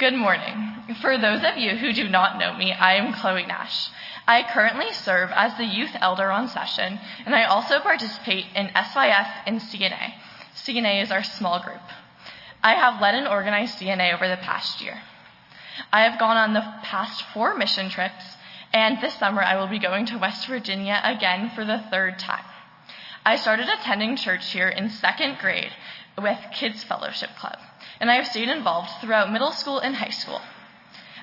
Good morning. For those of you who do not know me, I am Chloe Nash. I currently serve as the youth elder on session, and I also participate in SYF and CNA. CNA is our small group. I have led and organized CNA over the past year. I have gone on the past four mission trips, and this summer I will be going to West Virginia again for the third time. I started attending church here in second grade with Kids Fellowship Club, and I have stayed involved throughout middle school and high school.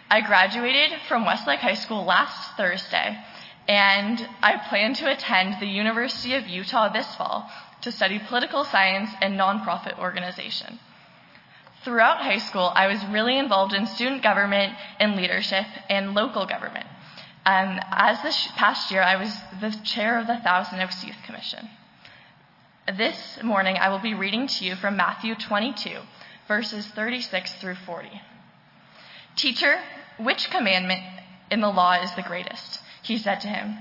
I graduated from Westlake High School last Thursday, and I plan to attend the University of Utah this fall to study political science and nonprofit organization. Throughout high school, I was really involved in student government and leadership and local government. Um, as this past year, I was the chair of the Thousand Oaks Youth Commission. This morning, I will be reading to you from Matthew 22, verses 36 through 40. Teacher, which commandment in the law is the greatest? He said to him,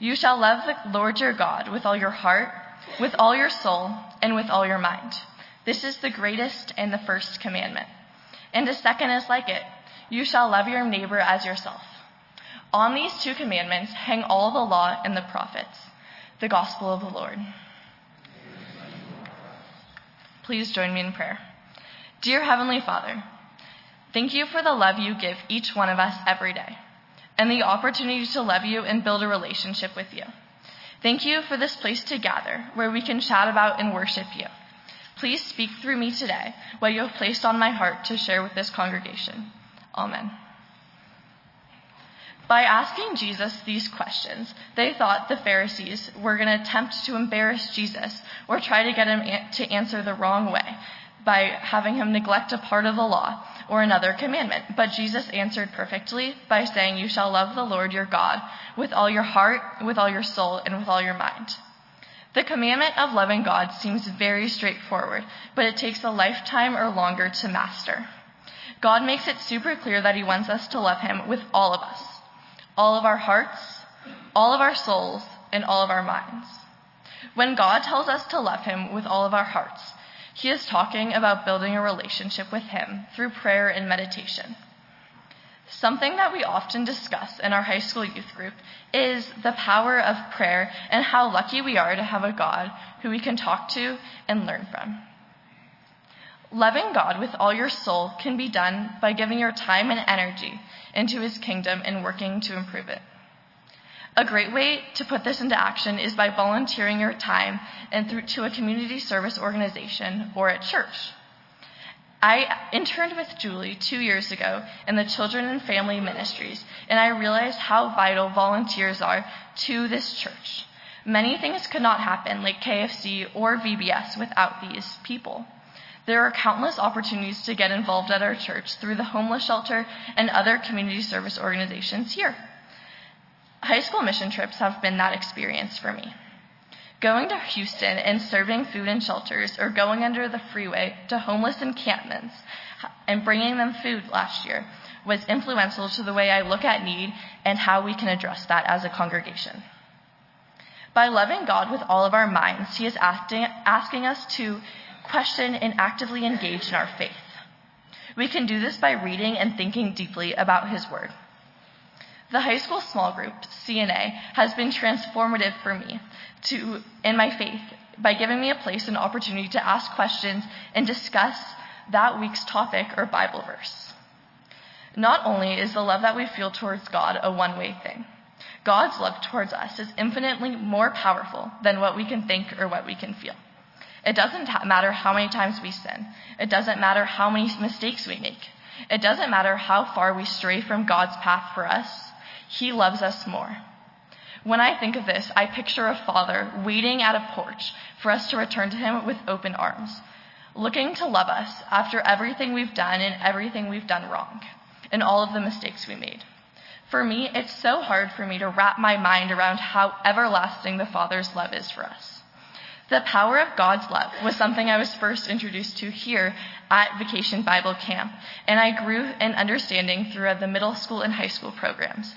You shall love the Lord your God with all your heart, with all your soul, and with all your mind. This is the greatest and the first commandment. And a second is like it you shall love your neighbor as yourself. On these two commandments hang all the law and the prophets. The gospel of the Lord. Please join me in prayer. Dear Heavenly Father, thank you for the love you give each one of us every day and the opportunity to love you and build a relationship with you. Thank you for this place to gather where we can chat about and worship you. Please speak through me today what you have placed on my heart to share with this congregation. Amen. By asking Jesus these questions, they thought the Pharisees were going to attempt to embarrass Jesus or try to get him to answer the wrong way by having him neglect a part of the law or another commandment. But Jesus answered perfectly by saying, You shall love the Lord your God with all your heart, with all your soul, and with all your mind. The commandment of loving God seems very straightforward, but it takes a lifetime or longer to master. God makes it super clear that He wants us to love Him with all of us, all of our hearts, all of our souls, and all of our minds. When God tells us to love Him with all of our hearts, he is talking about building a relationship with Him through prayer and meditation. Something that we often discuss in our high school youth group is the power of prayer and how lucky we are to have a God who we can talk to and learn from. Loving God with all your soul can be done by giving your time and energy into His kingdom and working to improve it. A great way to put this into action is by volunteering your time and through to a community service organization or at church. I interned with Julie two years ago in the Children and Family Ministries, and I realized how vital volunteers are to this church. Many things could not happen, like KFC or VBS, without these people. There are countless opportunities to get involved at our church through the homeless shelter and other community service organizations here. High school mission trips have been that experience for me. Going to Houston and serving food in shelters or going under the freeway to homeless encampments and bringing them food last year was influential to the way I look at need and how we can address that as a congregation. By loving God with all of our minds, He is asking, asking us to question and actively engage in our faith. We can do this by reading and thinking deeply about His Word. The high school small group, CNA, has been transformative for me to, in my faith by giving me a place and opportunity to ask questions and discuss that week's topic or Bible verse. Not only is the love that we feel towards God a one way thing, God's love towards us is infinitely more powerful than what we can think or what we can feel. It doesn't matter how many times we sin. It doesn't matter how many mistakes we make. It doesn't matter how far we stray from God's path for us. He loves us more. When I think of this, I picture a father waiting at a porch for us to return to him with open arms, looking to love us after everything we've done and everything we've done wrong, and all of the mistakes we made. For me, it's so hard for me to wrap my mind around how everlasting the Father's love is for us. The power of God's love was something I was first introduced to here at Vacation Bible Camp, and I grew in understanding through the middle school and high school programs.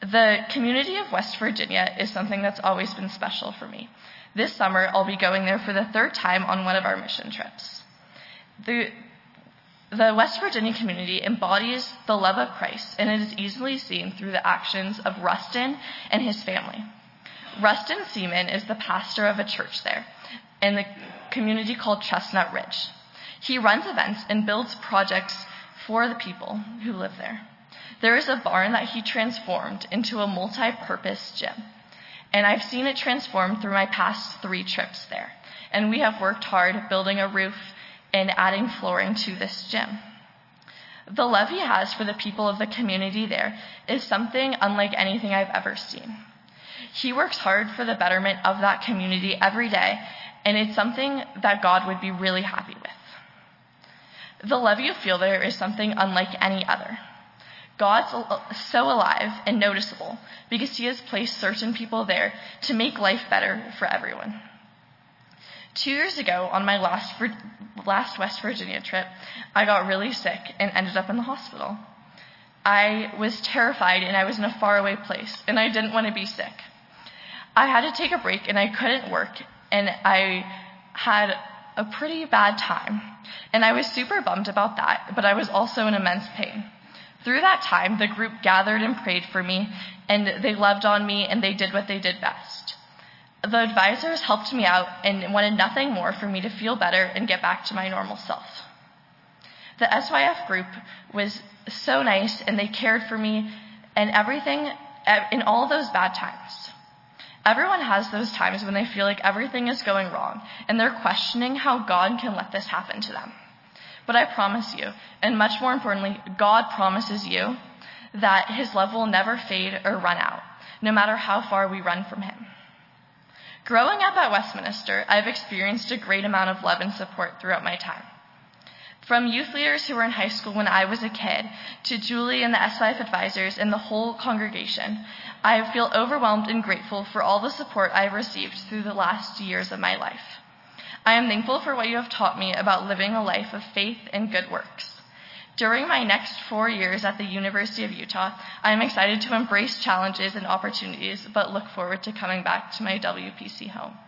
The community of West Virginia is something that's always been special for me. This summer, I'll be going there for the third time on one of our mission trips. The, The West Virginia community embodies the love of Christ, and it is easily seen through the actions of Rustin and his family. Rustin Seaman is the pastor of a church there in the community called Chestnut Ridge. He runs events and builds projects for the people who live there. There is a barn that he transformed into a multi purpose gym, and I've seen it transformed through my past three trips there. And we have worked hard building a roof and adding flooring to this gym. The love he has for the people of the community there is something unlike anything I've ever seen. He works hard for the betterment of that community every day, and it's something that God would be really happy with. The love you feel there is something unlike any other. God's so alive and noticeable because he has placed certain people there to make life better for everyone. Two years ago, on my last, last West Virginia trip, I got really sick and ended up in the hospital. I was terrified and I was in a faraway place and I didn't want to be sick. I had to take a break and I couldn't work and I had a pretty bad time. And I was super bummed about that, but I was also in immense pain. Through that time, the group gathered and prayed for me, and they loved on me, and they did what they did best. The advisors helped me out and wanted nothing more for me to feel better and get back to my normal self. The SYF group was so nice and they cared for me and everything in all those bad times. Everyone has those times when they feel like everything is going wrong and they're questioning how God can let this happen to them. But I promise you, and much more importantly, God promises you that his love will never fade or run out, no matter how far we run from him. Growing up at Westminster, I've experienced a great amount of love and support throughout my time. From youth leaders who were in high school when I was a kid to Julie and the SYF advisors and the whole congregation, I feel overwhelmed and grateful for all the support I have received through the last years of my life. I am thankful for what you have taught me about living a life of faith and good works. During my next four years at the University of Utah, I am excited to embrace challenges and opportunities, but look forward to coming back to my WPC home.